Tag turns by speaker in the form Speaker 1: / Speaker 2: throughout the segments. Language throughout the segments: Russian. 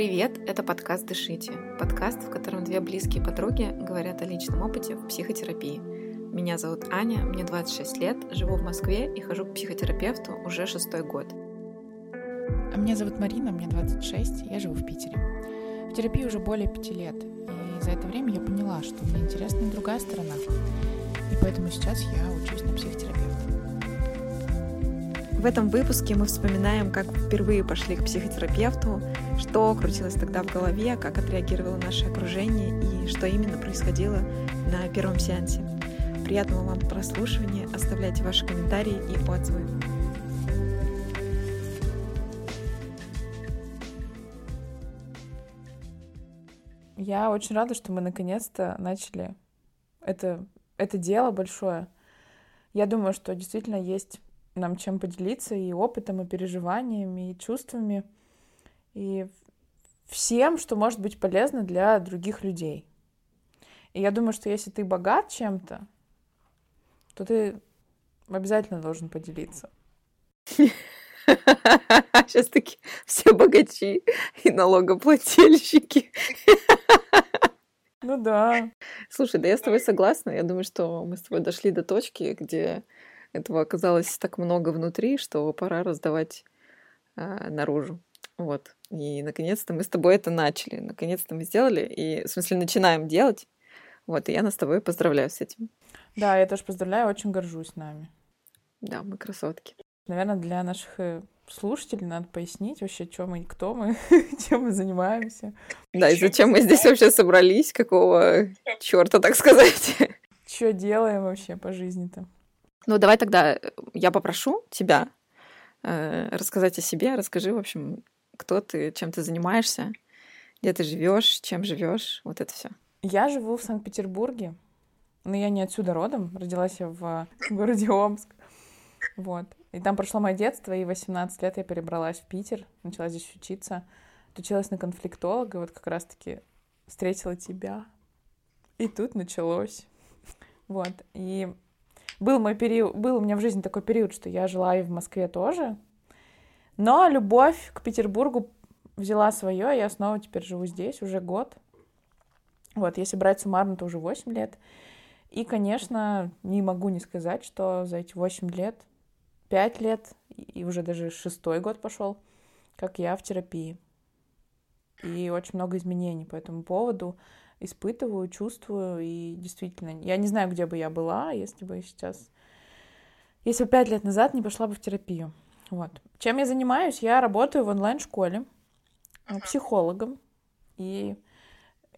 Speaker 1: Привет, это подкаст «Дышите». Подкаст, в котором две близкие подруги говорят о личном опыте в психотерапии. Меня зовут Аня, мне 26 лет, живу в Москве и хожу к психотерапевту уже шестой год.
Speaker 2: А меня зовут Марина, мне 26, я живу в Питере. В терапии уже более пяти лет, и за это время я поняла, что мне интересна другая сторона. И поэтому сейчас я учусь на психотерапевта.
Speaker 1: В этом выпуске мы вспоминаем, как впервые пошли к психотерапевту, что крутилось тогда в голове, как отреагировало наше окружение и что именно происходило на первом сеансе. Приятного вам прослушивания, оставляйте ваши комментарии и отзывы.
Speaker 2: Я очень рада, что мы наконец-то начали это, это дело большое. Я думаю, что действительно есть нам чем поделиться и опытом, и переживаниями, и чувствами, и всем, что может быть полезно для других людей. И я думаю, что если ты богат чем-то, то ты обязательно должен поделиться.
Speaker 1: Сейчас таки все богачи и налогоплательщики.
Speaker 2: Ну да.
Speaker 1: Слушай, да я с тобой согласна. Я думаю, что мы с тобой дошли до точки, где этого оказалось так много внутри, что пора раздавать а, наружу. Вот. И наконец-то мы с тобой это начали. Наконец-то мы сделали. И, в смысле, начинаем делать. Вот, и я нас с тобой поздравляю с этим.
Speaker 2: Да, я тоже поздравляю, очень горжусь нами.
Speaker 1: Да, мы красотки.
Speaker 2: Наверное, для наших э, слушателей надо пояснить вообще, что мы, кто мы, чем мы занимаемся.
Speaker 1: Да, и зачем мы здесь вообще собрались, какого черта, так сказать.
Speaker 2: Что делаем вообще по жизни-то?
Speaker 1: Ну, давай тогда э, я попрошу тебя э, рассказать о себе. Расскажи, в общем, кто ты, чем ты занимаешься, где ты живешь, чем живешь, вот это все.
Speaker 2: Я живу в Санкт-Петербурге, но я не отсюда родом, родилась я в городе Омск. Вот. И там прошло мое детство, и 18 лет я перебралась в Питер, начала здесь учиться, училась на конфликтолога, вот как раз-таки встретила тебя. И тут началось. Вот. И был мой период, был у меня в жизни такой период, что я жила и в Москве тоже. Но любовь к Петербургу взяла свое, я снова теперь живу здесь уже год. Вот, если брать суммарно, то уже 8 лет. И, конечно, не могу не сказать, что за эти 8 лет, 5 лет, и уже даже шестой год пошел, как я в терапии. И очень много изменений по этому поводу испытываю, чувствую, и действительно, я не знаю, где бы я была, если бы сейчас, если бы пять лет назад не пошла бы в терапию. Вот. Чем я занимаюсь? Я работаю в онлайн-школе э, психологом, и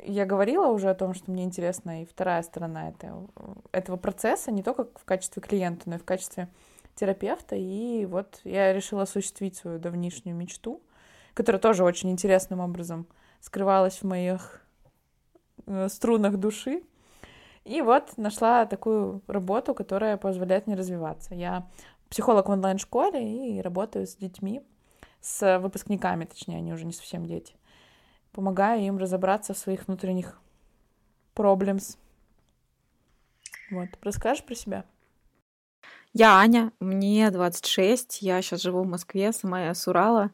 Speaker 2: я говорила уже о том, что мне интересна и вторая сторона этого, этого процесса, не только в качестве клиента, но и в качестве терапевта. И вот я решила осуществить свою давнишнюю мечту, которая тоже очень интересным образом скрывалась в моих струнах души. И вот нашла такую работу, которая позволяет мне развиваться. Я психолог в онлайн-школе и работаю с детьми, с выпускниками, точнее, они уже не совсем дети. Помогаю им разобраться в своих внутренних проблемс. Вот. Расскажешь про себя?
Speaker 1: Я Аня, мне 26, я сейчас живу в Москве, сама я с Урала.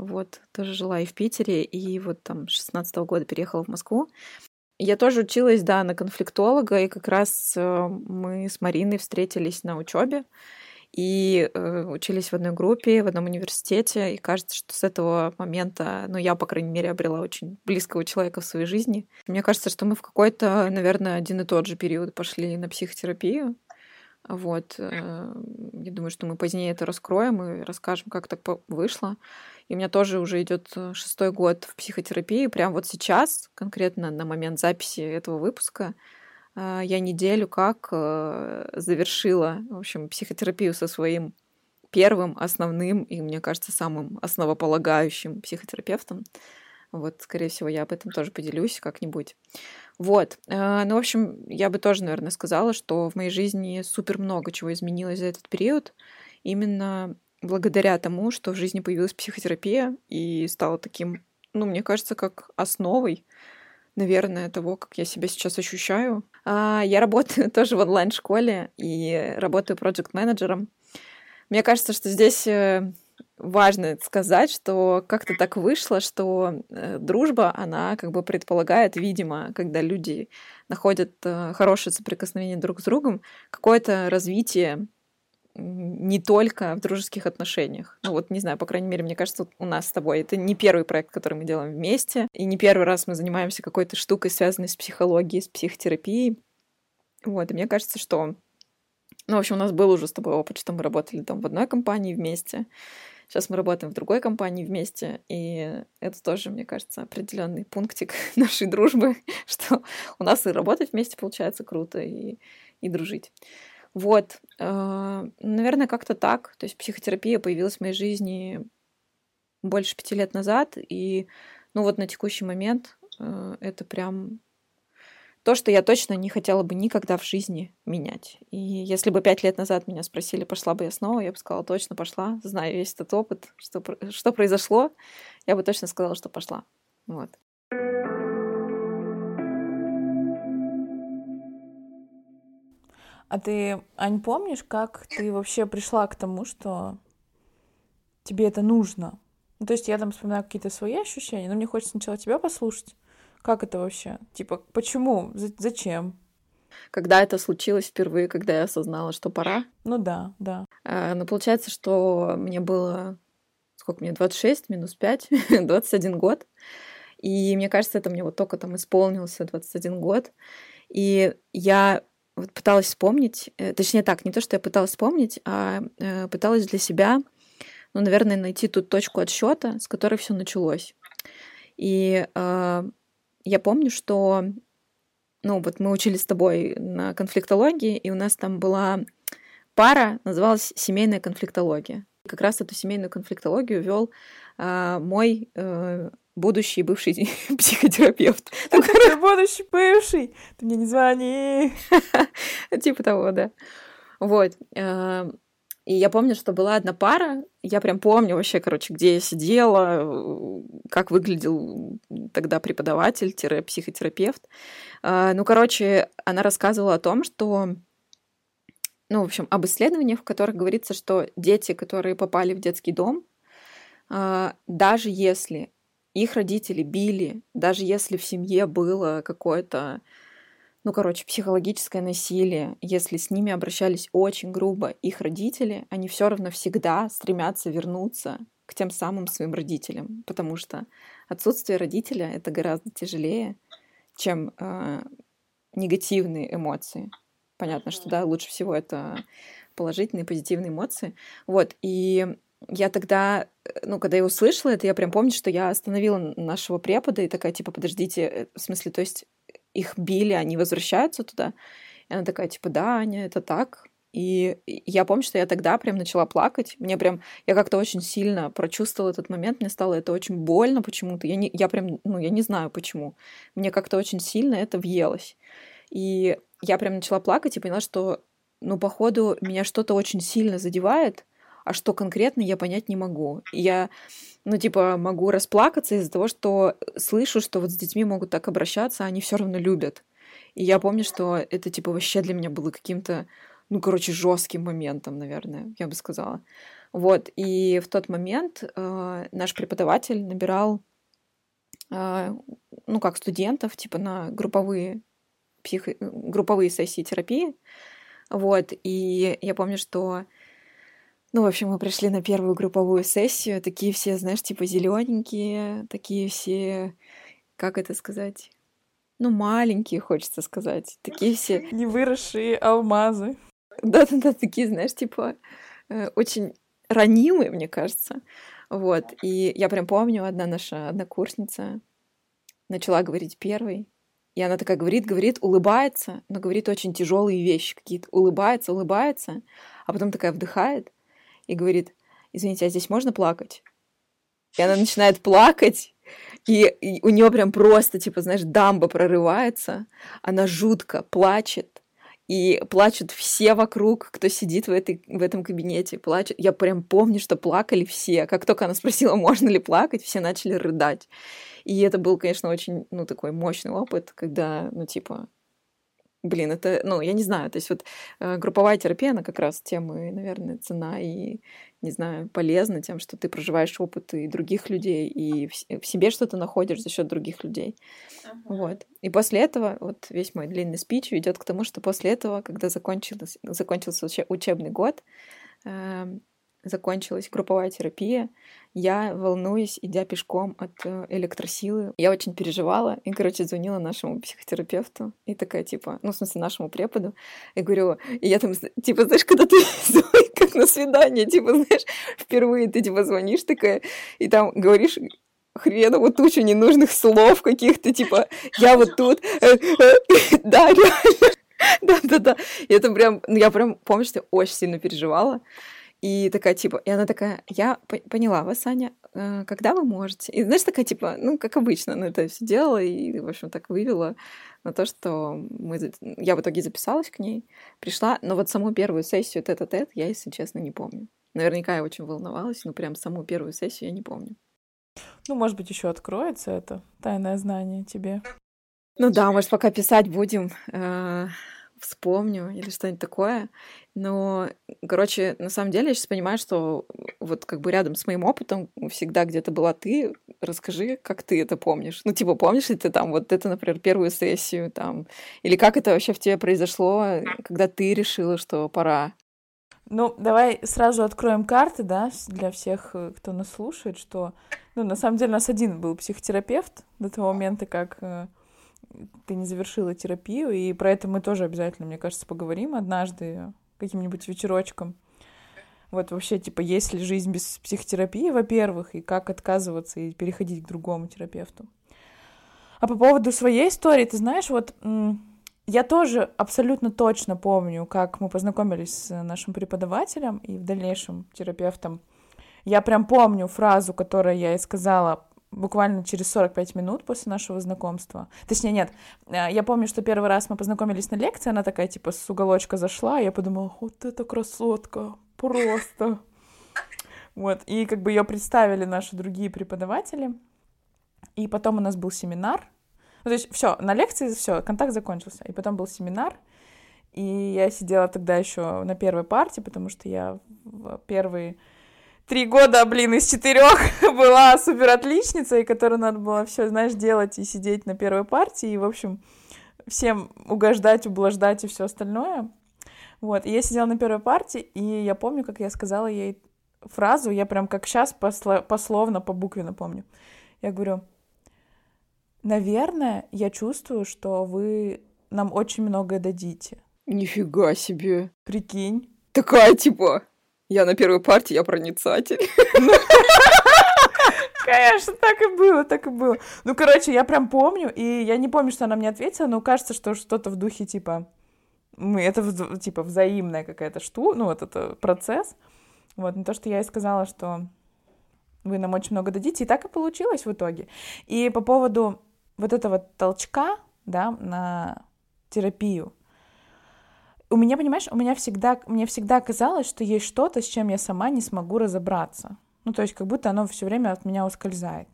Speaker 1: Вот, тоже жила и в Питере, и вот там 16 -го года переехала в Москву. Я тоже училась, да, на конфликтолога, и как раз э, мы с Мариной встретились на учебе и э, учились в одной группе, в одном университете, и кажется, что с этого момента, ну, я, по крайней мере, обрела очень близкого человека в своей жизни. Мне кажется, что мы в какой-то, наверное, один и тот же период пошли на психотерапию, вот. Э, я думаю, что мы позднее это раскроем и расскажем, как так вышло. И у меня тоже уже идет э, шестой год в психотерапии. Прямо вот сейчас, конкретно на момент записи этого выпуска, э, я неделю как завершила, в общем, психотерапию со своим первым, основным и, мне кажется, самым основополагающим психотерапевтом. Вот, скорее всего, я об этом тоже поделюсь как-нибудь. Вот. Э, ну, в общем, я бы тоже, наверное, сказала, что в моей жизни супер много чего изменилось за этот период. Именно благодаря тому, что в жизни появилась психотерапия и стала таким, ну, мне кажется, как основой, наверное, того, как я себя сейчас ощущаю. А, я работаю тоже в онлайн-школе и работаю проект-менеджером. Мне кажется, что здесь э, важно сказать, что как-то так вышло, что э, дружба, она как бы предполагает, видимо, когда люди находят э, хорошее соприкосновение друг с другом, какое-то развитие не только в дружеских отношениях. Ну вот, не знаю, по крайней мере, мне кажется, у нас с тобой это не первый проект, который мы делаем вместе, и не первый раз мы занимаемся какой-то штукой, связанной с психологией, с психотерапией. Вот, и мне кажется, что... Ну, в общем, у нас был уже с тобой опыт, что мы работали там в одной компании вместе, Сейчас мы работаем в другой компании вместе, и это тоже, мне кажется, определенный пунктик нашей дружбы, что у нас и работать вместе получается круто, и, и дружить. Вот, э, наверное, как-то так. То есть психотерапия появилась в моей жизни больше пяти лет назад, и ну вот на текущий момент э, это прям то, что я точно не хотела бы никогда в жизни менять. И если бы пять лет назад меня спросили, пошла бы я снова, я бы сказала, точно пошла, знаю весь этот опыт, что, что произошло, я бы точно сказала, что пошла. Вот.
Speaker 2: А ты, Ань, помнишь, как ты вообще пришла к тому, что тебе это нужно? Ну, то есть я там вспоминаю какие-то свои ощущения, но мне хочется сначала тебя послушать. Как это вообще? Типа, почему? зачем?
Speaker 1: Когда это случилось впервые, когда я осознала, что пора?
Speaker 2: Ну да, да.
Speaker 1: А, ну, получается, что мне было... Сколько мне? 26 минус 5? 21 год. И мне кажется, это мне вот только там исполнился 21 год. И я вот пыталась вспомнить, э, точнее так, не то, что я пыталась вспомнить, а э, пыталась для себя, ну, наверное, найти ту точку отсчета, с которой все началось. И э, я помню, что, ну, вот мы учились с тобой на конфликтологии, и у нас там была пара, называлась семейная конфликтология. Как раз эту семейную конфликтологию вел а, мой а, будущий бывший психотерапевт.
Speaker 2: Ну, будущий бывший, ты мне не звони.
Speaker 1: Типа того, да. Вот. И я помню, что была одна пара, я прям помню вообще, короче, где я сидела, как выглядел тогда преподаватель-психотерапевт. А, ну, короче, она рассказывала о том, что ну, в общем, об исследованиях, в которых говорится, что дети, которые попали в детский дом, а, даже если их родители били, даже если в семье было какое-то ну, короче, психологическое насилие, если с ними обращались очень грубо их родители, они все равно всегда стремятся вернуться к тем самым своим родителям, потому что отсутствие родителя это гораздо тяжелее, чем э, негативные эмоции. Понятно, что да, лучше всего это положительные, позитивные эмоции. Вот, и я тогда, э, ну, когда я услышала это, я прям помню, что я остановила нашего препода и такая, типа, подождите, э, в смысле, то есть их били, они возвращаются туда. И она такая, типа, да, Аня, это так. И я помню, что я тогда прям начала плакать. Мне прям, я как-то очень сильно прочувствовала этот момент. Мне стало это очень больно почему-то. Я, не, я прям, ну, я не знаю почему. Мне как-то очень сильно это въелось. И я прям начала плакать и поняла, что, ну, походу, меня что-то очень сильно задевает, а что конкретно я понять не могу. И я ну, типа, могу расплакаться из-за того, что слышу, что вот с детьми могут так обращаться, а они все равно любят. И я помню, что это, типа, вообще для меня было каким-то, ну, короче, жестким моментом, наверное, я бы сказала. Вот, и в тот момент э, наш преподаватель набирал, э, ну, как студентов, типа, на групповые, психо... групповые сессии терапии. Вот, и я помню, что ну, в общем, мы пришли на первую групповую сессию, такие все, знаешь, типа зелененькие, такие все, как это сказать? Ну, маленькие, хочется сказать. Такие все...
Speaker 2: Не выросшие алмазы.
Speaker 1: Да-да-да, такие, знаешь, типа э, очень ранимые, мне кажется. Вот. И я прям помню, одна наша однокурсница начала говорить первой. И она такая говорит, говорит, улыбается, но говорит очень тяжелые вещи какие-то. Улыбается, улыбается, а потом такая вдыхает и говорит, извините, а здесь можно плакать? И она начинает плакать, и, и у нее прям просто, типа, знаешь, дамба прорывается, она жутко плачет, и плачут все вокруг, кто сидит в, этой, в этом кабинете. Плачут. Я прям помню, что плакали все. Как только она спросила, можно ли плакать, все начали рыдать. И это был, конечно, очень, ну, такой мощный опыт, когда, ну, типа, блин, это, ну, я не знаю, то есть вот э, групповая терапия, она как раз тем и, наверное, цена и, не знаю, полезна тем, что ты проживаешь опыты других людей и в, в себе что-то находишь за счет других людей. Uh-huh. Вот. И после этого, вот весь мой длинный спич идет к тому, что после этого, когда закончился, закончился учебный год, э, закончилась групповая терапия, я волнуюсь, идя пешком от э, электросилы. Я очень переживала и, короче, звонила нашему психотерапевту и такая, типа, ну, в смысле, нашему преподу, и говорю, и я там, типа, знаешь, когда ты как на свидание, типа, знаешь, впервые ты, типа, звонишь такая, и там говоришь хренову тучу ненужных слов каких-то, типа, я вот тут, э, э, да, реально, да-да-да, это прям, ну, я прям помню, что я очень сильно переживала, и такая, типа, и она такая, я поняла вас, Аня, э, когда вы можете? И знаешь, такая, типа, ну, как обычно, она это все делала и, в общем, так вывела на то, что мы... я в итоге записалась к ней, пришла, но вот саму первую сессию тет-а-тет я, если честно, не помню. Наверняка я очень волновалась, но прям саму первую сессию я не помню.
Speaker 2: Ну, может быть, еще откроется это тайное знание тебе.
Speaker 1: Ну да, может, пока писать будем, э, вспомню или что-нибудь такое. Но, короче, на самом деле я сейчас понимаю, что вот как бы рядом с моим опытом всегда где-то была ты. Расскажи, как ты это помнишь. Ну, типа, помнишь ли ты там вот это, например, первую сессию там? Или как это вообще в тебе произошло, когда ты решила, что пора?
Speaker 2: Ну, давай сразу откроем карты, да, для всех, э, кто нас слушает, что, ну, на самом деле у нас один был психотерапевт до того момента, как э, ты не завершила терапию, и про это мы тоже обязательно, мне кажется, поговорим однажды каким-нибудь вечерочком. Вот вообще, типа, есть ли жизнь без психотерапии, во-первых, и как отказываться и переходить к другому терапевту. А по поводу своей истории, ты знаешь, вот я тоже абсолютно точно помню, как мы познакомились с нашим преподавателем и в дальнейшем терапевтом. Я прям помню фразу, которую я ей сказала буквально через 45 минут после нашего знакомства. Точнее, нет, э, я помню, что первый раз мы познакомились на лекции, она такая, типа, с уголочка зашла, и я подумала, вот это красотка, просто. Вот, и как бы ее представили наши другие преподаватели, и потом у нас был семинар, ну, то есть все, на лекции все, контакт закончился, и потом был семинар, и я сидела тогда еще на первой партии, потому что я в первый три года, блин, из четырех была супер отличницей, которую надо было все, знаешь, делать и сидеть на первой партии, и, в общем, всем угождать, ублаждать и все остальное. Вот, и я сидела на первой партии, и я помню, как я сказала ей фразу, я прям как сейчас посло, пословно, по букве напомню. Я говорю, наверное, я чувствую, что вы нам очень многое дадите.
Speaker 1: Нифига себе.
Speaker 2: Прикинь.
Speaker 1: Такая, типа, я на первой партии, я проницатель.
Speaker 2: Конечно, так и было, так и было. Ну, короче, я прям помню, и я не помню, что она мне ответила, но кажется, что что-то в духе типа мы это типа взаимная какая-то штука, ну вот это процесс. Вот, не то, что я ей сказала, что вы нам очень много дадите, и так и получилось в итоге. И по поводу вот этого толчка, да, на терапию, у меня, понимаешь, у меня всегда, мне всегда казалось, что есть что-то, с чем я сама не смогу разобраться. Ну, то есть как будто оно все время от меня ускользает.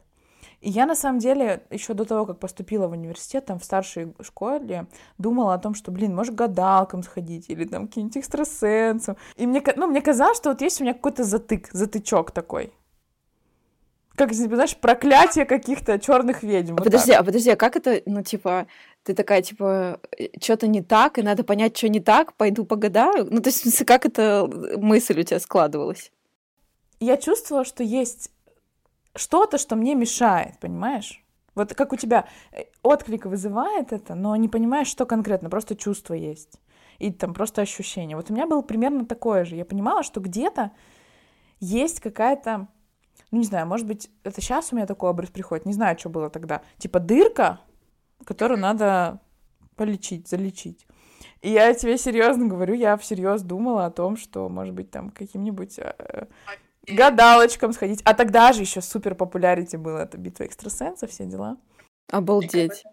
Speaker 2: И я, на самом деле, еще до того, как поступила в университет, там, в старшей школе, думала о том, что, блин, может, гадалкам сходить, или там каким-нибудь экстрасенсом. И мне, ну, мне казалось, что вот есть у меня какой-то затык, затычок такой. Как, знаешь, проклятие каких-то черных ведьм.
Speaker 1: А вот подожди, так. а подожди, а как это, ну, типа, ты такая, типа, «Э, что-то не так, и надо понять, что не так, пойду погадаю? Ну, то есть, как эта мысль у тебя складывалась?
Speaker 2: Я чувствовала, что есть что-то, что мне мешает, понимаешь? Вот как у тебя э, отклик вызывает это, но не понимаешь, что конкретно, просто чувство есть. И там просто ощущение. Вот у меня было примерно такое же. Я понимала, что где-то есть какая-то, ну не знаю, может быть, это сейчас у меня такой образ приходит, не знаю, что было тогда. Типа дырка, которую надо полечить, залечить. И я тебе серьезно говорю, я всерьез думала о том, что, может быть, там каким-нибудь э, гадалочкам сходить. А тогда же еще супер популярити было это битва экстрасенсов, все дела.
Speaker 1: Обалдеть.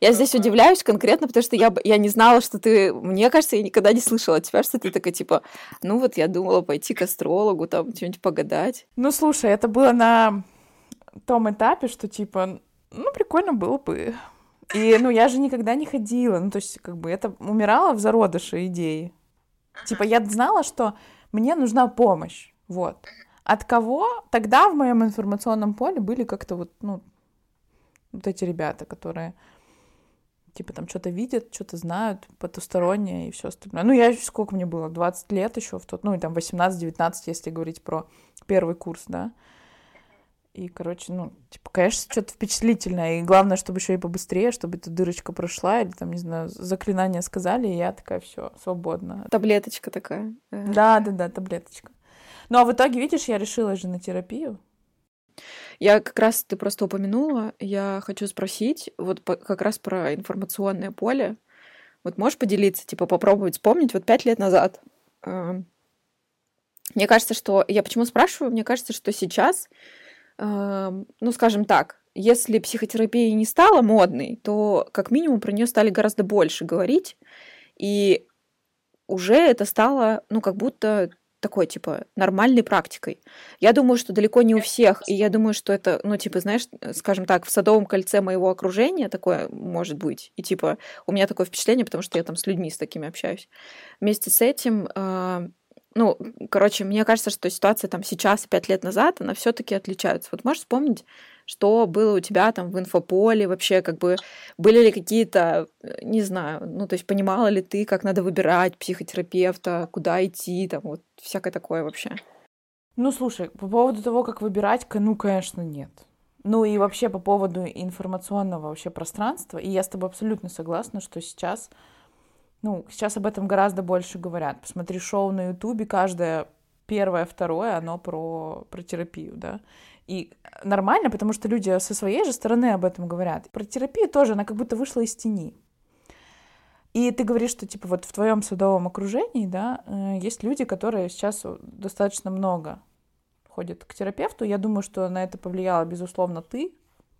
Speaker 1: Я здесь удивляюсь конкретно, потому что я, я не знала, что ты... Мне кажется, я никогда не слышала от тебя, что ты такая, типа, ну вот я думала пойти к астрологу, там, что-нибудь погадать.
Speaker 2: Ну, слушай, это было на том этапе, что, типа, ну, прикольно было бы И, ну, я же никогда не ходила. Ну, то есть, как бы, это умирало в зародыше идеи. Типа, я знала, что мне нужна помощь. Вот. От кого? Тогда в моем информационном поле были как-то вот, ну, вот эти ребята, которые типа там что-то видят, что-то знают, потустороннее и все остальное. Ну, я сколько мне было, 20 лет еще в тот, ну, и там 18-19, если говорить про первый курс, да. И, короче, ну, типа, конечно, что-то впечатлительное. И главное, чтобы еще и побыстрее, чтобы эта дырочка прошла, или там, не знаю, заклинания сказали, и я такая, все, свободна.
Speaker 1: Таблеточка такая.
Speaker 2: Да, да, да, таблеточка. Ну, а в итоге, видишь, я решила же на терапию.
Speaker 1: Я как раз, ты просто упомянула, я хочу спросить вот по, как раз про информационное поле. Вот можешь поделиться, типа попробовать вспомнить вот пять лет назад? Э, мне кажется, что... Я почему спрашиваю? Мне кажется, что сейчас, ну, скажем так, если психотерапия не стала модной, то как минимум про нее стали гораздо больше говорить, и уже это стало, ну, как будто такой, типа, нормальной практикой. Я думаю, что далеко не у всех, и я думаю, что это, ну, типа, знаешь, скажем так, в садовом кольце моего окружения такое может быть. И, типа, у меня такое впечатление, потому что я там с людьми с такими общаюсь. Вместе с этим, э, ну, короче, мне кажется, что ситуация там сейчас и пять лет назад, она все таки отличается. Вот можешь вспомнить, что было у тебя там в инфополе, вообще как бы были ли какие-то, э, не знаю, ну то есть понимала ли ты, как надо выбирать психотерапевта, куда идти, там вот всякое такое вообще?
Speaker 2: Ну слушай, по поводу того, как выбирать, ну конечно нет. Ну и вообще по поводу информационного вообще пространства, и я с тобой абсолютно согласна, что сейчас, ну, сейчас об этом гораздо больше говорят. Посмотри шоу на Ютубе, каждое первое, второе, оно про, про терапию, да. И нормально, потому что люди со своей же стороны об этом говорят. Про терапию тоже, она как будто вышла из тени. И ты говоришь, что типа вот в твоем садовом окружении, да, э, есть люди, которые сейчас достаточно много ходят к терапевту. Я думаю, что на это повлияла, безусловно, ты,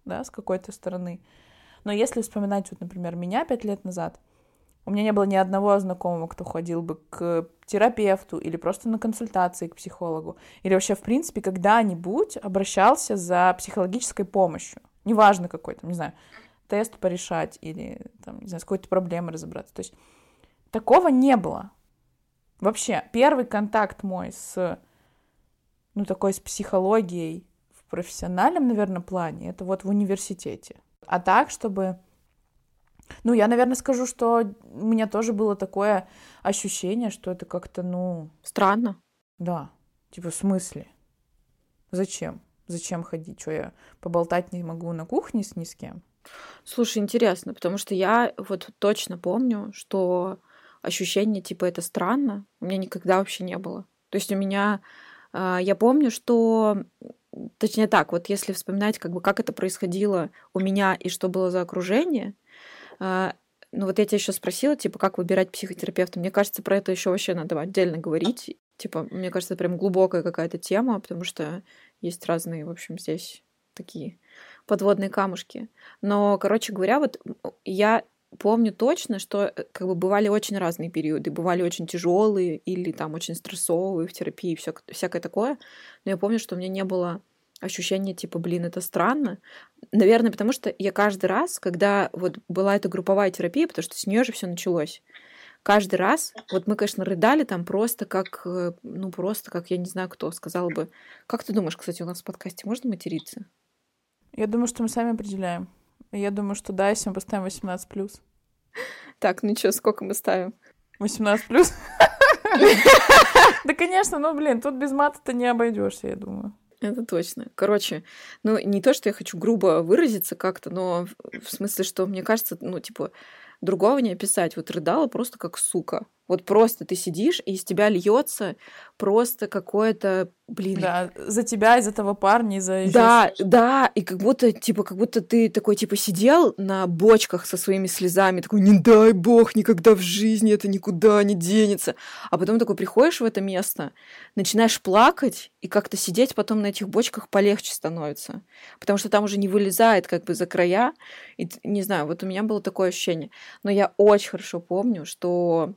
Speaker 2: да, с какой-то стороны. Но если вспоминать, вот, например, меня пять лет назад, у меня не было ни одного знакомого, кто ходил бы к терапевту или просто на консультации к психологу, или вообще, в принципе, когда-нибудь обращался за психологической помощью. Неважно какой, там, не знаю, тест порешать или, там, не знаю, с какой-то проблемой разобраться. То есть такого не было. Вообще, первый контакт мой с, ну, такой с психологией в профессиональном, наверное, плане, это вот в университете. А так, чтобы ну, я, наверное, скажу, что у меня тоже было такое ощущение, что это как-то, ну...
Speaker 1: Странно.
Speaker 2: Да. Типа, в смысле? Зачем? Зачем ходить? Что, я поболтать не могу на кухне с ни с кем?
Speaker 1: Слушай, интересно, потому что я вот точно помню, что ощущение, типа, это странно, у меня никогда вообще не было. То есть у меня... А, я помню, что точнее так, вот если вспоминать, как бы, как это происходило у меня и что было за окружение, ну вот я тебя еще спросила, типа, как выбирать психотерапевта. Мне кажется, про это еще вообще надо отдельно говорить. Типа, мне кажется, это прям глубокая какая-то тема, потому что есть разные, в общем, здесь такие подводные камушки. Но, короче говоря, вот я помню точно, что э, как бы бывали очень разные периоды, бывали очень тяжелые или там очень стрессовые в терапии, все, всякое такое. Но я помню, что у меня не было ощущение типа, блин, это странно. Наверное, потому что я каждый раз, когда вот была эта групповая терапия, потому что с нее же все началось, каждый раз, вот мы, конечно, рыдали там просто как, э, ну, просто как, я не знаю, кто сказал бы. Как ты думаешь, кстати, у нас в подкасте можно материться?
Speaker 2: Я думаю, что мы сами определяем. Я думаю, что да, если мы поставим 18+.
Speaker 1: Так, ну что, сколько мы ставим?
Speaker 2: 18+. Да, конечно, ну, блин, тут без мата-то не обойдешься, я думаю.
Speaker 1: Это точно. Короче, ну не то, что я хочу грубо выразиться как-то, но в смысле, что мне кажется, ну типа другого не описать. Вот рыдала просто как сука. Вот просто ты сидишь, и из тебя льется просто какое-то, блин.
Speaker 2: Да, за тебя, из этого парня, из-за
Speaker 1: Да, да, и как будто, типа, как будто ты такой, типа, сидел на бочках со своими слезами, такой, не дай бог, никогда в жизни это никуда не денется. А потом такой приходишь в это место, начинаешь плакать, и как-то сидеть потом на этих бочках полегче становится. Потому что там уже не вылезает как бы за края. И, не знаю, вот у меня было такое ощущение. Но я очень хорошо помню, что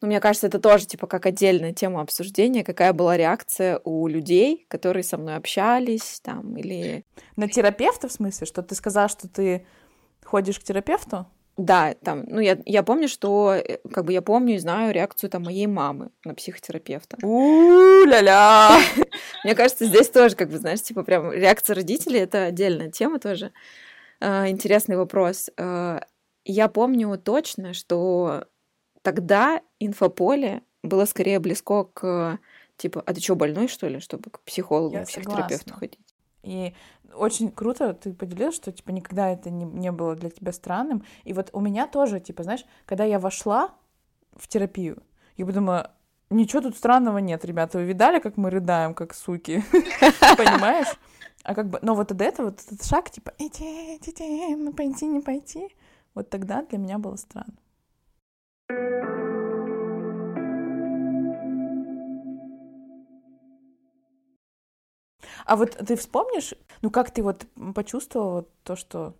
Speaker 1: ну, мне кажется, это тоже, типа, как отдельная тема обсуждения, какая была реакция у людей, которые со мной общались, там, или...
Speaker 2: На терапевта, в смысле? Что ты сказала, что ты ходишь к терапевту?
Speaker 1: Да, там, ну, я, я помню, что, э, как бы, я помню и знаю реакцию там моей мамы на психотерапевта.
Speaker 2: У-ля-ля!
Speaker 1: Мне кажется, здесь тоже, как бы, знаешь, типа, прям реакция родителей — это отдельная тема тоже. А, интересный вопрос. А, я помню точно, что тогда инфополе было скорее близко к, типа, а ты что, больной, что ли, чтобы к психологу, к психотерапевту ходить?
Speaker 2: И очень круто ты поделилась, что, типа, никогда это не, не было для тебя странным. И вот у меня тоже, типа, знаешь, когда я вошла в терапию, я подумала, ничего тут странного нет, ребята. Вы видали, как мы рыдаем, как суки? Понимаешь? А как бы, но вот до этого вот этот шаг, типа, иди, иди, ну пойти, не пойти, вот тогда для меня было странно. А вот ты вспомнишь, ну как ты вот почувствовала то, что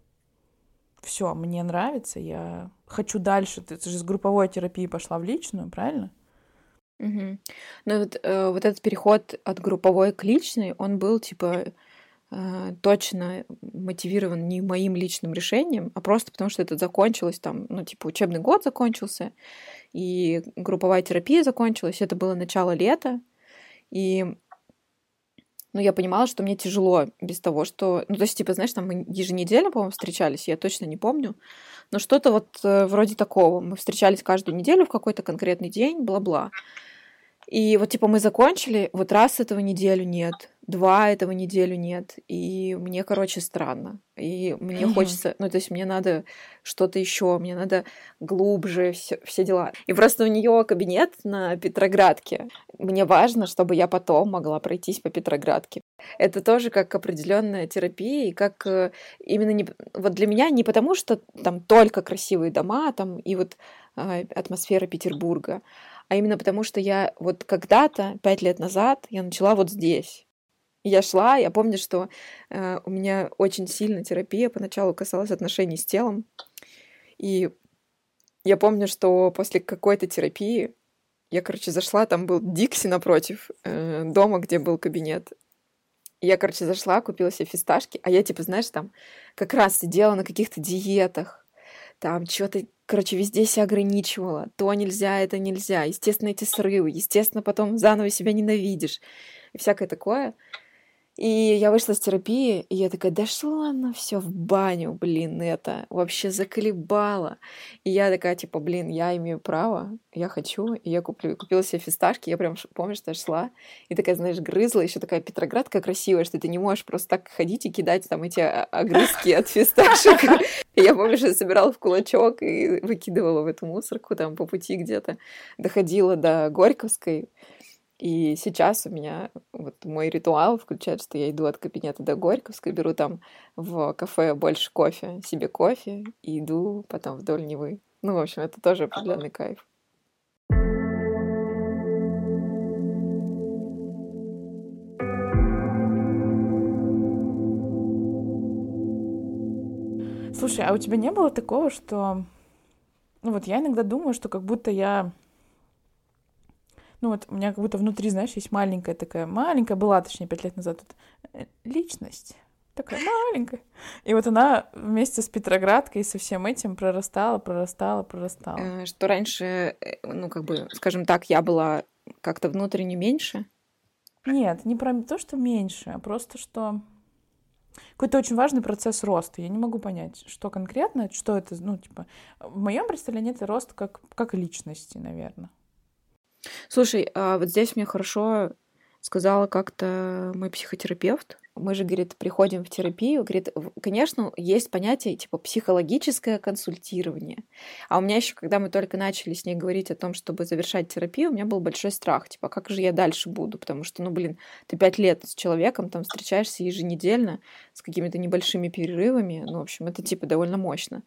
Speaker 2: все, мне нравится, я хочу дальше. Ты, ты же с групповой терапии пошла в личную, правильно?
Speaker 1: Угу. Ну вот, э, вот этот переход от групповой к личной, он был типа точно мотивирован не моим личным решением, а просто потому что это закончилось там, ну типа учебный год закончился, и групповая терапия закончилась, это было начало лета, и но я понимала, что мне тяжело без того, что... Ну, то есть, типа, знаешь, там мы еженедельно, по-моему, встречались, я точно не помню. Но что-то вот э, вроде такого. Мы встречались каждую неделю в какой-то конкретный день, бла-бла. И вот, типа, мы закончили, вот раз этого неделю нет, два этого неделю нет. И мне, короче, странно. И мне mm-hmm. хочется, ну, то есть мне надо что-то еще, мне надо глубже все, все дела. И просто у нее кабинет на Петроградке. Мне важно, чтобы я потом могла пройтись по Петроградке. Это тоже как определенная терапия, и как э, именно не, вот для меня не потому, что там только красивые дома, там и вот э, атмосфера Петербурга, а именно потому, что я вот когда-то, пять лет назад, я начала вот здесь я шла, я помню, что э, у меня очень сильно терапия поначалу касалась отношений с телом. И я помню, что после какой-то терапии я, короче, зашла, там был Дикси напротив э, дома, где был кабинет. Я, короче, зашла, купила себе фисташки, а я, типа, знаешь, там как раз сидела на каких-то диетах, там что-то, короче, везде себя ограничивала. То нельзя, это нельзя. Естественно, эти срывы. Естественно, потом заново себя ненавидишь. И всякое такое. И я вышла с терапии, и я такая, да шла на все в баню, блин, это вообще заколебало. И я такая, типа, блин, я имею право, я хочу, и я куплю, купила себе фисташки, я прям помню, что я шла, и такая, знаешь, грызла, еще такая Петроградка красивая, что ты не можешь просто так ходить и кидать там эти огрызки от фисташек. Я помню, что я собирала в кулачок и выкидывала в эту мусорку там по пути где-то. Доходила до Горьковской, и сейчас у меня вот мой ритуал включает, что я иду от кабинета до Горьковской, беру там в кафе больше кофе, себе кофе, и иду потом вдоль Невы. Ну, в общем, это тоже определенный кайф.
Speaker 2: Слушай, а у тебя не было такого, что... Ну вот я иногда думаю, что как будто я ну вот у меня как будто внутри, знаешь, есть маленькая такая, маленькая была, точнее, пять лет назад, тут, э, личность такая маленькая. И вот она вместе с Петроградкой и со всем этим прорастала, прорастала, прорастала.
Speaker 1: Э, что раньше, э, ну, как бы, скажем так, я была как-то внутренне меньше?
Speaker 2: Нет, не про то, что меньше, а просто что какой-то очень важный процесс роста. Я не могу понять, что конкретно, что это, ну, типа, в моем представлении это рост как, как личности, наверное.
Speaker 1: Слушай, а вот здесь мне хорошо сказала как-то мой психотерапевт, мы же, говорит, приходим в терапию, говорит, конечно, есть понятие типа психологическое консультирование. А у меня еще, когда мы только начали с ней говорить о том, чтобы завершать терапию, у меня был большой страх, типа, как же я дальше буду, потому что, ну, блин, ты пять лет с человеком там встречаешься еженедельно с какими-то небольшими перерывами, ну, в общем, это типа довольно мощно.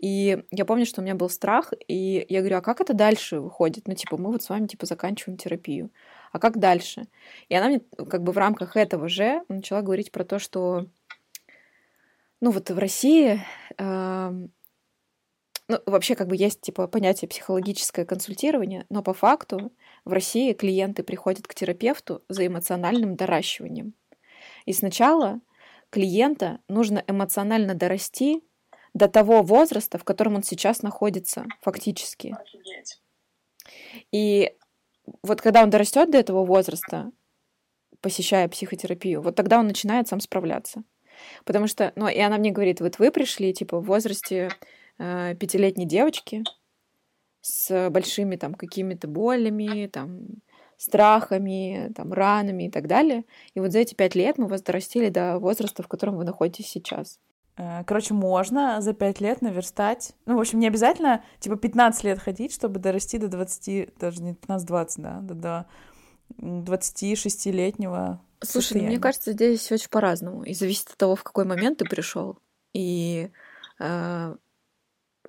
Speaker 1: И я помню, что у меня был страх, и я говорю, а как это дальше выходит? Ну, типа, мы вот с вами, типа, заканчиваем терапию а как дальше? И она мне как бы в рамках этого же начала говорить про то, что ну вот в России э, ну, вообще как бы есть типа понятие психологическое консультирование, но по факту в России клиенты приходят к терапевту за эмоциональным доращиванием. И сначала клиента нужно эмоционально дорасти до того возраста, в котором он сейчас находится, фактически.
Speaker 3: Офигеть.
Speaker 1: И вот когда он дорастет до этого возраста, посещая психотерапию, вот тогда он начинает сам справляться. Потому что, ну, и она мне говорит, вот вы пришли, типа, в возрасте э, пятилетней девочки с большими там какими-то болями, там, страхами, там, ранами и так далее. И вот за эти пять лет мы вас дорастили до возраста, в котором вы находитесь сейчас.
Speaker 2: Э, короче, можно за пять лет наверстать. Ну, в общем, не обязательно, типа, 15 лет ходить, чтобы дорасти до 20, даже не 15-20, да, до, до 26-летнего
Speaker 1: Слушай, ну, мне кажется, здесь очень по-разному. И зависит от того, в какой момент ты пришел. И э,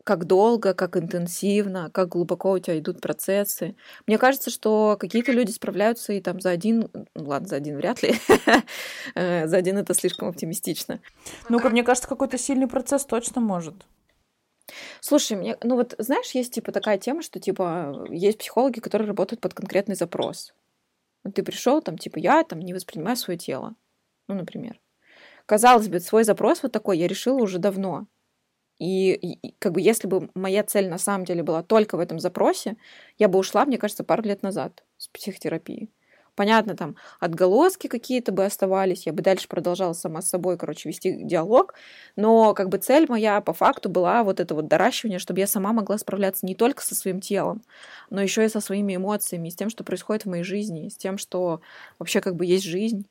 Speaker 1: как долго, как интенсивно, как глубоко у тебя идут процессы. Мне кажется, что какие-то люди справляются и там за один, ну ладно, за один вряд ли, э, за один это слишком оптимистично.
Speaker 2: Ну-ка, мне кажется, какой-то сильный процесс точно может.
Speaker 1: Слушай, мне, ну вот знаешь, есть типа такая тема, что типа есть психологи, которые работают под конкретный запрос. Вот ты пришел, там, типа, я там не воспринимаю свое тело. Ну, например. Казалось бы, свой запрос вот такой я решила уже давно. И, и как бы если бы моя цель на самом деле была только в этом запросе, я бы ушла, мне кажется, пару лет назад с психотерапии. Понятно, там отголоски какие-то бы оставались, я бы дальше продолжала сама с собой, короче, вести диалог, но как бы цель моя по факту была вот это вот доращивание, чтобы я сама могла справляться не только со своим телом, но еще и со своими эмоциями, с тем, что происходит в моей жизни, с тем, что вообще как бы есть жизнь.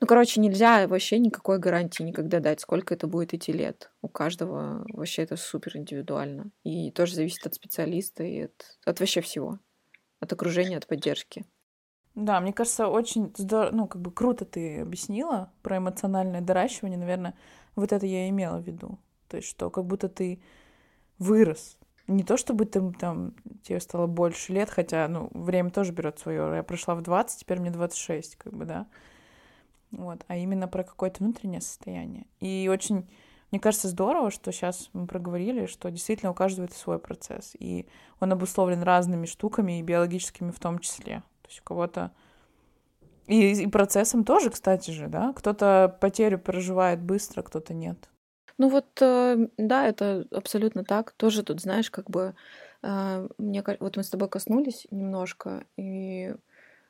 Speaker 1: Ну, короче, нельзя вообще никакой гарантии никогда дать, сколько это будет идти лет. У каждого вообще это супер индивидуально. И тоже зависит от специалиста и от, от вообще всего. От окружения, от поддержки.
Speaker 2: Да, мне кажется, очень здорово, ну, как бы круто ты объяснила про эмоциональное доращивание, наверное, вот это я имела в виду. То есть, что как будто ты вырос. Не то, чтобы ты там, тебе стало больше лет, хотя, ну, время тоже берет свое. Я прошла в 20, теперь мне 26, как бы, да. Вот, а именно про какое-то внутреннее состояние. И очень, мне кажется, здорово, что сейчас мы проговорили, что действительно у каждого это свой процесс. И он обусловлен разными штуками, и биологическими в том числе. То есть у кого-то... И, и процессом тоже, кстати же, да? Кто-то потерю переживает быстро, кто-то нет.
Speaker 1: Ну вот, э, да, это абсолютно так. Тоже тут, знаешь, как бы... Э, мне вот мы с тобой коснулись немножко и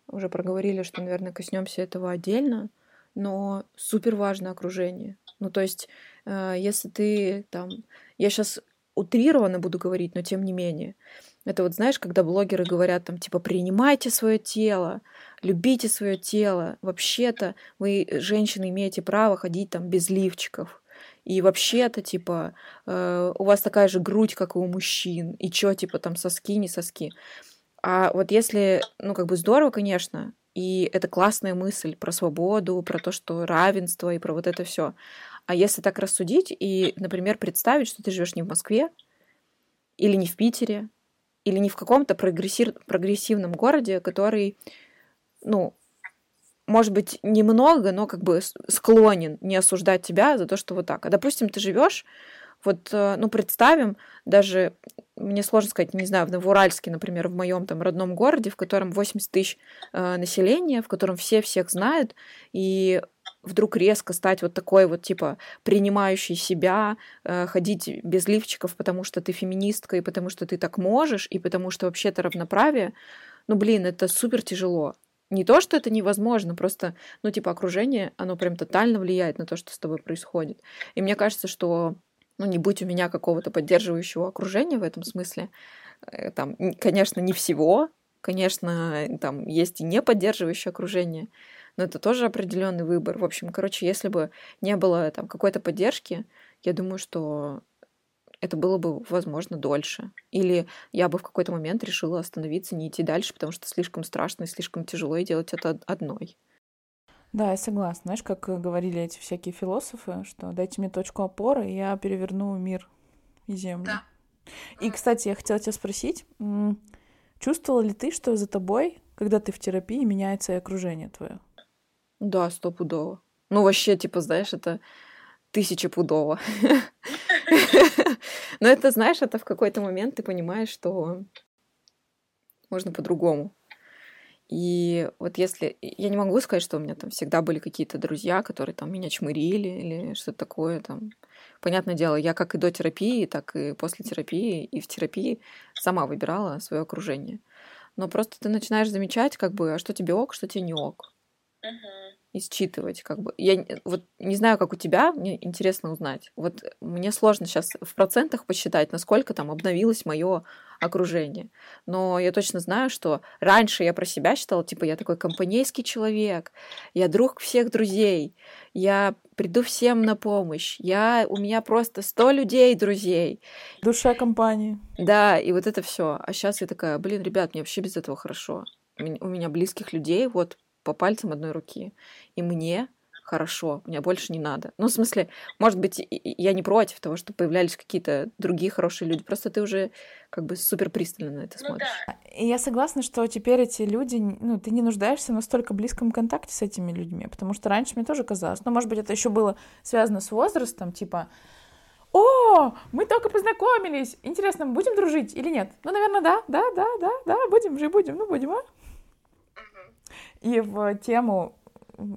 Speaker 1: уже проговорили, что, наверное, коснемся этого отдельно, но супер важно окружение. Ну, то есть, э, если ты там... Я сейчас утрированно буду говорить, но тем не менее. Это вот знаешь, когда блогеры говорят там типа принимайте свое тело, любите свое тело. Вообще-то вы, женщины, имеете право ходить там без лифчиков. И вообще-то, типа, э, у вас такая же грудь, как и у мужчин. И чё, типа, там соски, не соски. А вот если, ну, как бы здорово, конечно, и это классная мысль про свободу, про то, что равенство и про вот это все. А если так рассудить и, например, представить, что ты живешь не в Москве, или не в Питере, или не в каком-то прогрессив... прогрессивном городе, который, ну, может быть, немного, но как бы склонен не осуждать тебя за то, что вот так. А допустим, ты живешь вот, э, ну, представим, даже, мне сложно сказать, не знаю, в Новоуральске, например, в моем там родном городе, в котором 80 тысяч э, населения, в котором все всех знают, и вдруг резко стать вот такой вот, типа, принимающей себя, э, ходить без лифчиков, потому что ты феминистка, и потому что ты так можешь, и потому что вообще-то равноправие, ну, блин, это супер тяжело. Не то, что это невозможно, просто, ну, типа, окружение, оно прям тотально влияет на то, что с тобой происходит. И мне кажется, что ну, не будь у меня какого-то поддерживающего окружения в этом смысле, э, там, конечно, не всего, конечно, там есть и не поддерживающее окружение, но это тоже определенный выбор. В общем, короче, если бы не было там какой-то поддержки, я думаю, что это было бы, возможно, дольше. Или я бы в какой-то момент решила остановиться, не идти дальше, потому что слишком страшно и слишком тяжело и делать это одной.
Speaker 2: Да, я согласна. Знаешь, как говорили эти всякие философы, что дайте мне точку опоры, и я переверну мир и землю. Да. И, кстати, я хотела тебя спросить, чувствовала ли ты, что за тобой, когда ты в терапии, меняется и окружение твое?
Speaker 1: Да, стопудово. Ну, вообще, типа, знаешь, это тысячепудово. Но это, знаешь, это в какой-то момент ты понимаешь, что можно по-другому. И вот если... Я не могу сказать, что у меня там всегда были какие-то друзья, которые там меня чмырили или что-то такое там. Понятное дело, я как и до терапии, так и после терапии, и в терапии сама выбирала свое окружение. Но просто ты начинаешь замечать, как бы, а что тебе ок, что тебе не ок.
Speaker 3: Мгм.
Speaker 1: И считывать, как бы. Я вот не знаю, как у тебя, мне интересно узнать. Вот мне сложно сейчас в процентах посчитать, насколько там обновилось мое окружение. Но я точно знаю, что раньше я про себя считала, типа, я такой компанейский человек, я друг всех друзей, я приду всем на помощь, я, у меня просто 100 людей друзей.
Speaker 2: Душа компании.
Speaker 1: Да, и вот это все. А сейчас я такая, блин, ребят, мне вообще без этого хорошо. У меня близких людей вот по пальцам одной руки. И мне хорошо, мне больше не надо. Ну, в смысле, может быть, я не против того, что появлялись какие-то другие хорошие люди. Просто ты уже как бы супер пристально на это
Speaker 3: Ну
Speaker 1: смотришь.
Speaker 3: да.
Speaker 2: И я согласна, что теперь эти люди, ну, ты не нуждаешься в настолько близком контакте с этими людьми, потому что раньше мне тоже казалось, ну, может быть, это еще было связано с возрастом, типа, о, мы только познакомились, интересно, мы будем дружить или нет? Ну, наверное, да, да, да, да, да, будем же, будем, ну, будем, а? И в тему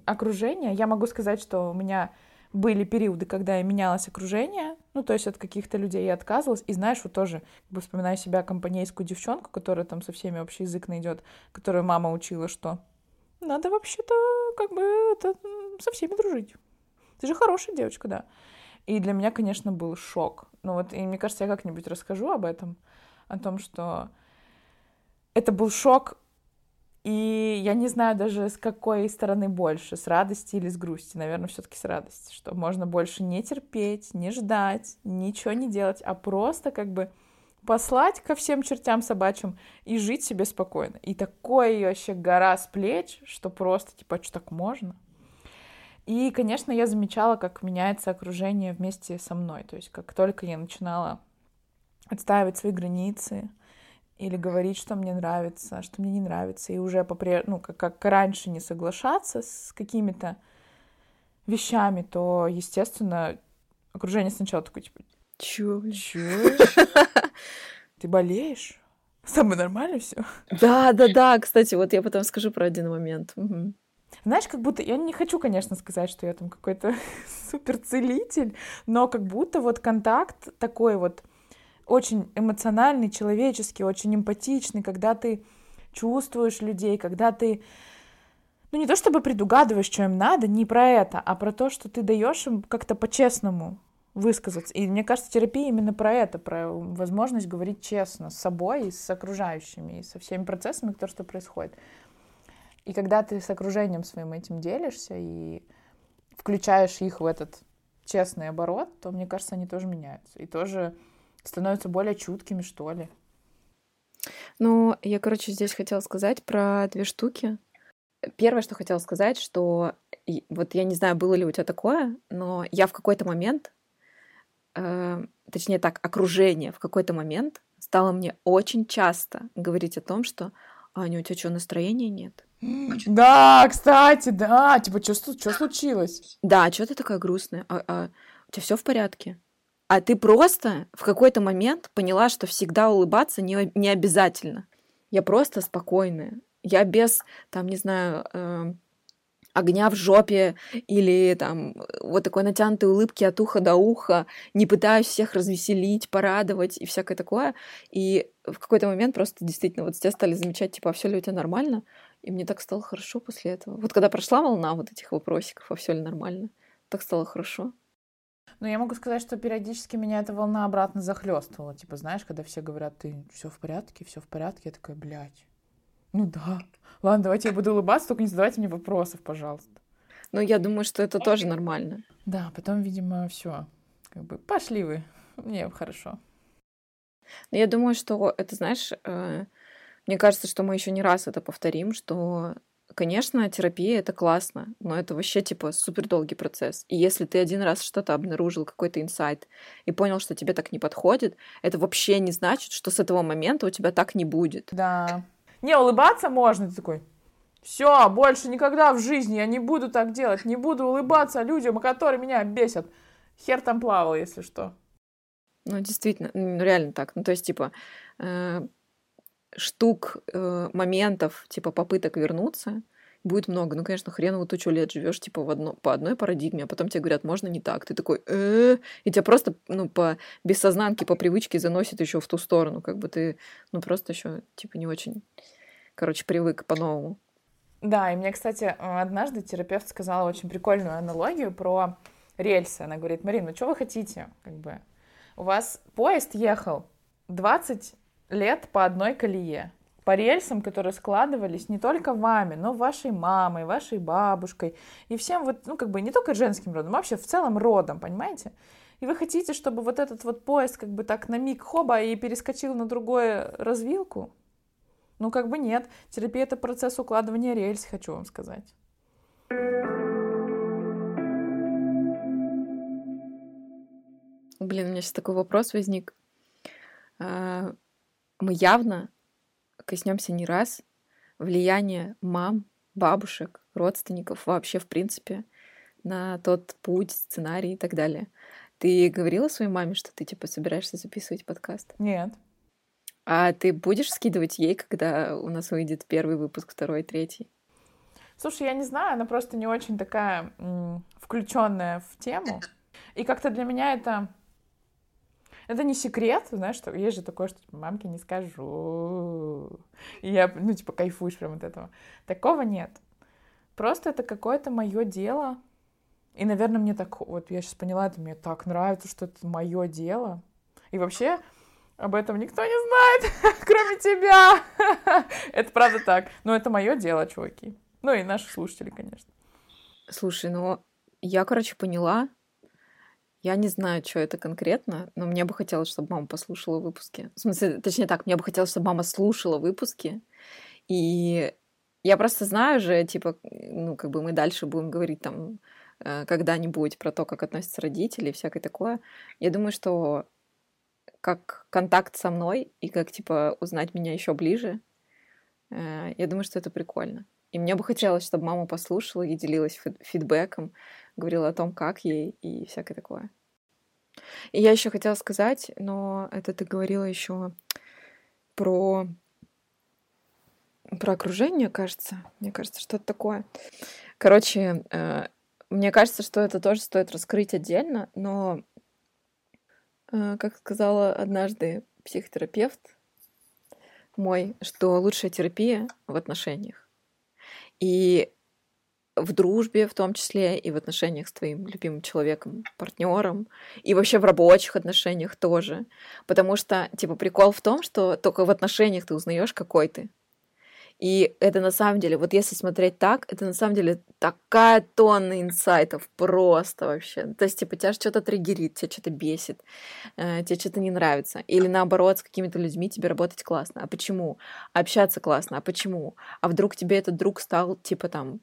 Speaker 2: окружения я могу сказать, что у меня были периоды, когда я менялась окружение, ну, то есть от каких-то людей я отказывалась. И знаешь, вот тоже как бы вспоминаю себя компанейскую девчонку, которая там со всеми общий язык найдет, которую мама учила, что надо вообще-то как бы это, со всеми дружить. Ты же хорошая девочка, да. И для меня, конечно, был шок. Ну вот, и мне кажется, я как-нибудь расскажу об этом, о том, что это был шок и я не знаю даже с какой стороны больше, с радости или с грусти. Наверное, все-таки с радости, что можно больше не терпеть, не ждать, ничего не делать, а просто как бы послать ко всем чертям собачьим и жить себе спокойно. И такой вообще гора с плеч, что просто типа, а что так можно? И, конечно, я замечала, как меняется окружение вместе со мной. То есть, как только я начинала отстаивать свои границы, или говорить, что мне нравится, что мне не нравится, и уже попре... ну, как, как раньше не соглашаться с какими-то вещами, то, естественно, окружение сначала такое, типа,
Speaker 1: Чё,
Speaker 2: чё? Ты болеешь? С тобой нормально все?
Speaker 1: Да, да, да. Кстати, вот я потом скажу про один момент.
Speaker 2: Знаешь, как будто... Я не хочу, конечно, сказать, что я там какой-то суперцелитель, но как будто вот контакт такой вот очень эмоциональный, человеческий, очень эмпатичный, когда ты чувствуешь людей, когда ты ну не то чтобы предугадываешь, что им надо, не про это, а про то, что ты даешь им как-то по-честному высказаться. И мне кажется, терапия именно про это, про возможность говорить честно с собой и с окружающими, и со всеми процессами, которые что происходит. И когда ты с окружением своим этим делишься и включаешь их в этот честный оборот, то, мне кажется, они тоже меняются. И тоже становятся более чуткими, что ли.
Speaker 1: Ну, я, короче, здесь хотела сказать про две штуки. Первое, что хотела сказать, что вот я не знаю, было ли у тебя такое, но я в какой-то момент, э, точнее так, окружение в какой-то момент стало мне очень часто говорить о том, что Аня, у тебя что, настроения нет?
Speaker 2: Да, кстати, да. Типа, что случилось?
Speaker 1: Да, что ты такая грустная? А, а у тебя все в порядке? А ты просто в какой-то момент поняла, что всегда улыбаться не, не обязательно. Я просто спокойная. Я без, там, не знаю, э, огня в жопе или там вот такой натянутой улыбки от уха до уха, не пытаюсь всех развеселить, порадовать и всякое такое. И в какой-то момент просто действительно вот тебя стали замечать, типа, а все ли у тебя нормально? И мне так стало хорошо после этого. Вот когда прошла волна вот этих вопросиков, а все ли нормально, так стало хорошо.
Speaker 2: Ну, я могу сказать, что периодически меня эта волна обратно захлестывала. Типа, знаешь, когда все говорят, ты все в порядке, все в порядке, я такая, блядь. Ну да. Ладно, давайте я буду улыбаться, только не задавайте мне вопросов, пожалуйста.
Speaker 1: Но я думаю, что это тоже нормально.
Speaker 2: Да, потом, видимо, все. Как бы пошли вы. Мне хорошо.
Speaker 1: Но я думаю, что это, знаешь, э, мне кажется, что мы еще не раз это повторим, что, конечно, терапия это классно, но это вообще типа супер долгий процесс. И если ты один раз что-то обнаружил, какой-то инсайт, и понял, что тебе так не подходит, это вообще не значит, что с этого момента у тебя так не будет.
Speaker 2: Да. Не, улыбаться можно, ты такой. Все, больше никогда в жизни я не буду так делать, не буду улыбаться людям, которые меня бесят. Хер там плавал, если что.
Speaker 1: Ну, действительно, ну, реально так. Ну, то есть, типа, э, штук, э, моментов, типа попыток вернуться, будет много. Ну, конечно, хреново тучу лет живешь, типа, в одно, по одной парадигме, а потом тебе говорят, можно не так. Ты такой, э и тебя просто, ну, по бессознанке, по привычке заносит еще в ту сторону. Как бы ты, ну, просто еще, типа, не очень, короче, привык по-новому.
Speaker 2: Да, и мне, кстати, однажды терапевт сказала очень прикольную аналогию про рельсы. Она говорит, Марина, ну что вы хотите? Как бы у вас поезд ехал 20 лет по одной колее по рельсам, которые складывались не только вами, но вашей мамой, вашей бабушкой и всем вот, ну, как бы не только женским родом, вообще в целом родом, понимаете? И вы хотите, чтобы вот этот вот поезд как бы так на миг хоба и перескочил на другую развилку? Ну, как бы нет. Терапия — это процесс укладывания рельс, хочу вам сказать.
Speaker 1: Блин, у меня сейчас такой вопрос возник. А, мы явно коснемся не раз влияния мам, бабушек, родственников вообще в принципе на тот путь, сценарий и так далее. Ты говорила своей маме, что ты типа собираешься записывать подкаст?
Speaker 2: Нет.
Speaker 1: А ты будешь скидывать ей, когда у нас выйдет первый выпуск, второй, третий?
Speaker 2: Слушай, я не знаю, она просто не очень такая включенная в тему. И как-то для меня это это не секрет, знаешь, что есть же такое, что типа, мамке не скажу. И я, ну, типа, кайфуешь прям от этого. Такого нет. Просто это какое-то мое дело. И, наверное, мне так, вот я сейчас поняла, это мне так нравится, что это мое дело. И вообще, об этом никто не знает, кроме тебя. это правда так. Но это мое дело, чуваки. Ну и наши слушатели, конечно.
Speaker 1: Слушай, ну я, короче, поняла, я не знаю, что это конкретно, но мне бы хотелось, чтобы мама послушала выпуски. В смысле, точнее так, мне бы хотелось, чтобы мама слушала выпуски. И я просто знаю же, типа, ну, как бы мы дальше будем говорить там э, когда-нибудь про то, как относятся родители и всякое такое. Я думаю, что как контакт со мной и как, типа, узнать меня еще ближе, э, я думаю, что это прикольно. И мне бы хотелось, чтобы мама послушала и делилась фидбэком, говорила о том, как ей и всякое такое. И я еще хотела сказать, но это ты говорила еще про про окружение, кажется. Мне кажется, что это такое. Короче, э, мне кажется, что это тоже стоит раскрыть отдельно, но, э, как сказала однажды психотерапевт мой, что лучшая терапия в отношениях. И в дружбе в том числе, и в отношениях с твоим любимым человеком, партнером, и вообще в рабочих отношениях тоже. Потому что, типа, прикол в том, что только в отношениях ты узнаешь, какой ты. И это на самом деле, вот если смотреть так, это на самом деле такая тонна инсайтов просто вообще. То есть, типа, тебя что-то триггерит, тебя что-то бесит, э, тебе что-то не нравится. Или наоборот, с какими-то людьми тебе работать классно. А почему? Общаться классно. А почему? А вдруг тебе этот друг стал, типа, там,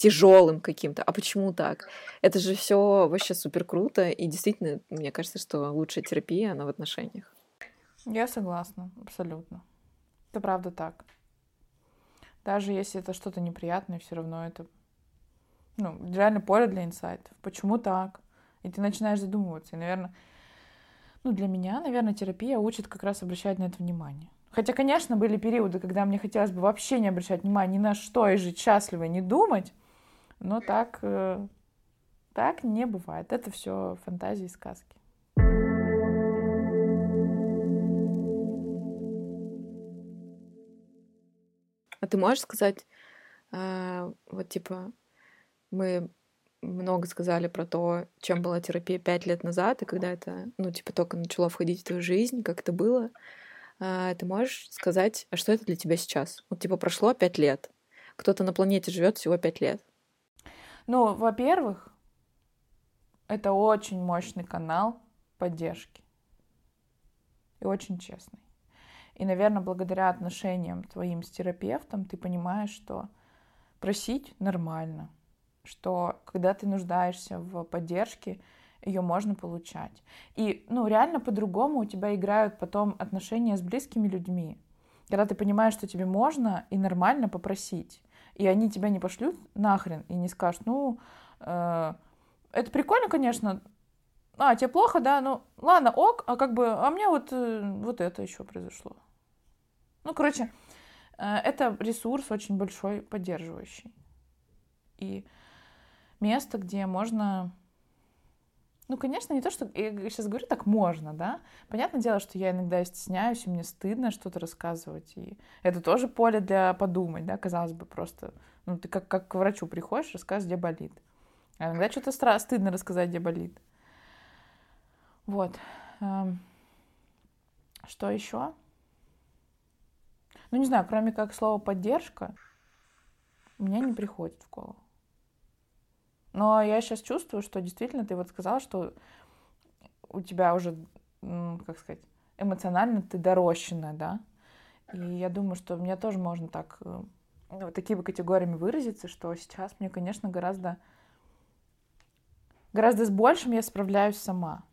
Speaker 1: тяжелым каким-то. А почему так? Это же все вообще супер круто. И действительно, мне кажется, что лучшая терапия, она в отношениях.
Speaker 2: Я согласна, абсолютно. Это правда так. Даже если это что-то неприятное, все равно это ну, реально поле для инсайтов. Почему так? И ты начинаешь задумываться. И, наверное, ну, для меня, наверное, терапия учит как раз обращать на это внимание. Хотя, конечно, были периоды, когда мне хотелось бы вообще не обращать внимания ни на что и жить счастливо, и не думать. Но так, э, так не бывает. Это все фантазии и сказки.
Speaker 1: А ты можешь сказать, э, вот типа, мы много сказали про то, чем была терапия пять лет назад, и когда это, ну, типа, только начало входить в твою жизнь, как это было. А, ты можешь сказать, а что это для тебя сейчас? Вот, типа, прошло пять лет. Кто-то на планете живет всего пять лет.
Speaker 2: Ну, во-первых, это очень мощный канал поддержки. И очень честный. И, наверное, благодаря отношениям твоим с терапевтом ты понимаешь, что просить нормально, что когда ты нуждаешься в поддержке, ее можно получать. И, ну, реально по-другому у тебя играют потом отношения с близкими людьми. Когда ты понимаешь, что тебе можно и нормально попросить и они тебя не пошлют нахрен и не скажут, ну, э, это прикольно, конечно, а, тебе плохо, да, ну, ладно, ок, а как бы, а мне вот, э, вот это еще произошло. Ну, короче, э, это ресурс очень большой, поддерживающий. И место, где можно... Ну, конечно, не то, что... Я сейчас говорю так можно, да? Понятное дело, что я иногда стесняюсь, и мне стыдно что-то рассказывать. И это тоже поле для подумать, да? Казалось бы, просто... Ну, ты как, как к врачу приходишь, рассказываешь, где болит. А иногда что-то стра... стыдно рассказать, где болит. Вот. Эм, что еще? Ну, не знаю, кроме как слова поддержка, мне не приходит в голову. Но я сейчас чувствую, что действительно ты вот сказала, что у тебя уже, как сказать, эмоционально ты дорощенная, да? И я думаю, что мне тоже можно так э, вот такими категориями выразиться, что сейчас мне, конечно, гораздо гораздо с большим я справляюсь сама.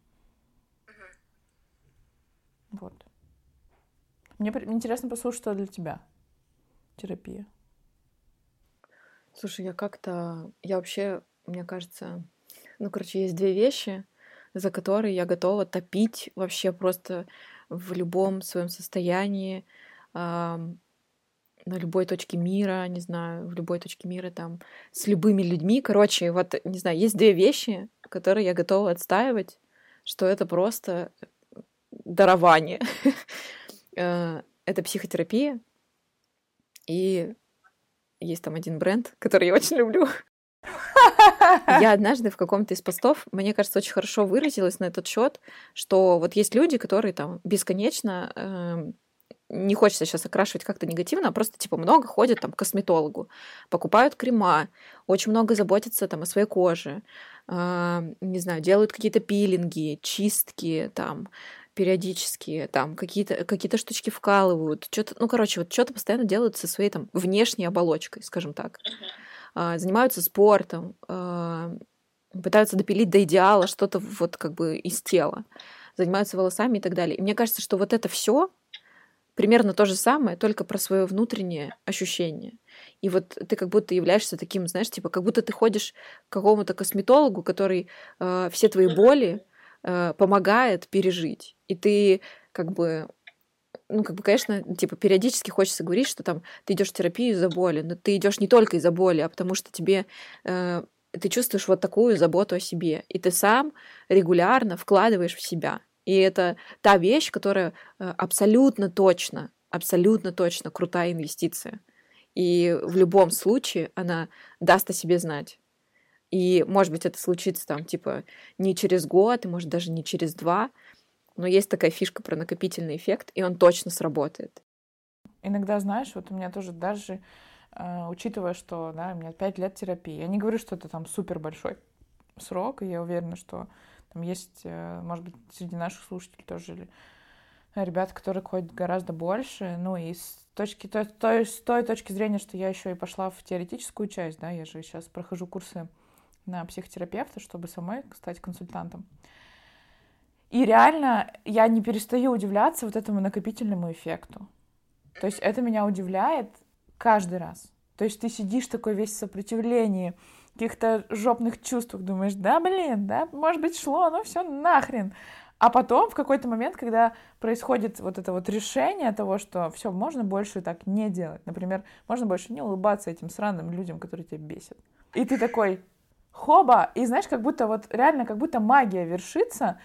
Speaker 2: Вот. Мне интересно послушать, что для тебя терапия.
Speaker 1: Слушай, я как-то... Я вообще мне кажется, ну, короче, есть две вещи, за которые я готова топить вообще просто в любом своем состоянии, на любой точке мира, не знаю, в любой точке мира, там, с любыми людьми. Короче, вот, не знаю, есть две вещи, которые я готова отстаивать, что это просто дарование. Э, это психотерапия, и есть там один бренд, который я очень люблю. Я однажды в каком-то из постов, мне кажется, очень хорошо выразилась на этот счет, что вот есть люди, которые там бесконечно э, не хочется сейчас окрашивать как-то негативно, а просто типа много ходят там к косметологу, покупают крема, очень много заботятся там о своей коже, э, не знаю, делают какие-то пилинги, чистки там периодически, там какие-то какие штучки вкалывают, что-то, ну короче, вот что-то постоянно делают со своей там внешней оболочкой, скажем так. А, занимаются спортом, а, пытаются допилить до идеала что-то вот как бы из тела, занимаются волосами и так далее. И мне кажется, что вот это все примерно то же самое, только про свое внутреннее ощущение. И вот ты как будто являешься таким, знаешь, типа, как будто ты ходишь к какому-то косметологу, который э, все твои боли э, помогает пережить. И ты как бы ну, как бы, конечно, типа, периодически хочется говорить, что там ты идешь в терапию из-за боли, но ты идешь не только из-за боли, а потому что тебе э, ты чувствуешь вот такую заботу о себе, и ты сам регулярно вкладываешь в себя. И это та вещь, которая э, абсолютно точно, абсолютно точно крутая инвестиция. И в любом случае она даст о себе знать. И, может быть, это случится там, типа, не через год, и, может, даже не через два, но есть такая фишка про накопительный эффект, и он точно сработает.
Speaker 2: Иногда, знаешь, вот у меня тоже даже, э, учитывая, что да, у меня 5 лет терапии, я не говорю, что это там супер большой срок, и я уверена, что там есть, э, может быть, среди наших слушателей тоже ребята, которые ходят гораздо больше, ну и с точки, то, то, с той точки зрения, что я еще и пошла в теоретическую часть, да, я же сейчас прохожу курсы на психотерапевта, чтобы самой стать консультантом. И реально я не перестаю удивляться вот этому накопительному эффекту. То есть это меня удивляет каждый раз. То есть ты сидишь такой весь в сопротивлении, каких-то жопных чувствах, думаешь, да, блин, да, может быть, шло, ну все нахрен. А потом в какой-то момент, когда происходит вот это вот решение того, что все, можно больше так не делать. Например, можно больше не улыбаться этим сраным людям, которые тебя бесят. И ты такой, хоба, и знаешь, как будто вот реально, как будто магия вершится,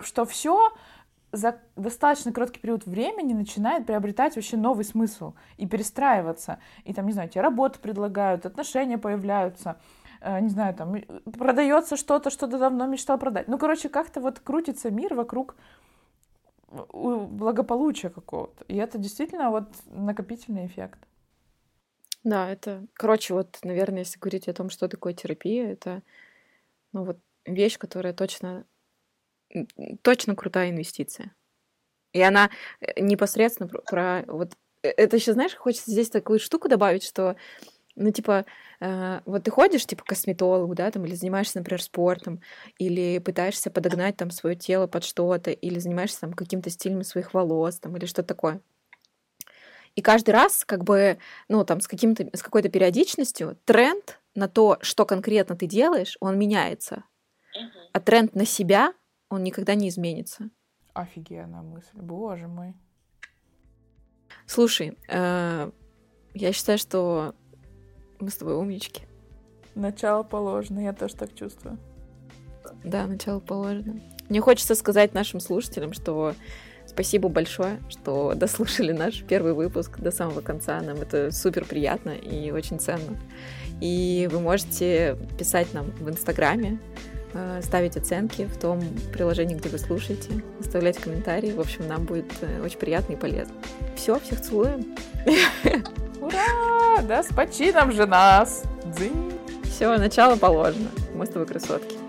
Speaker 2: что все за достаточно короткий период времени начинает приобретать вообще новый смысл и перестраиваться. И там, не знаю, тебе работу предлагают, отношения появляются, э, не знаю, там продается что-то, что ты давно мечтал продать. Ну, короче, как-то вот крутится мир вокруг благополучия какого-то. И это действительно вот накопительный эффект.
Speaker 1: Да, это, короче, вот, наверное, если говорить о том, что такое терапия, это, ну, вот вещь, которая точно точно крутая инвестиция. И она э, непосредственно про, про вот э, это еще, знаешь, хочется здесь такую штуку добавить, что ну, типа, э, вот ты ходишь, типа, к косметологу, да, там, или занимаешься, например, спортом, или пытаешься подогнать там свое тело под что-то, или занимаешься там каким-то стилем своих волос, там, или что-то такое. И каждый раз, как бы, ну, там, с, каким-то, с какой-то периодичностью тренд на то, что конкретно ты делаешь, он меняется. А тренд на себя он никогда не изменится.
Speaker 2: Офигенная мысль, боже мой.
Speaker 1: Слушай, э, я считаю, что мы с тобой умнички.
Speaker 2: Начало положено, я тоже так чувствую.
Speaker 1: Да, начало положено. Мне хочется сказать нашим слушателям, что спасибо большое, что дослушали наш первый выпуск до самого конца. Нам это супер приятно и очень ценно. И вы можете писать нам в Инстаграме, ставить оценки в том приложении, где вы слушаете, оставлять комментарии. В общем, нам будет э, очень приятно и полезно. Все, всех целуем.
Speaker 2: Ура! Да, с почином же нас! Дзынь!
Speaker 1: Все, начало положено. Мы с тобой красотки.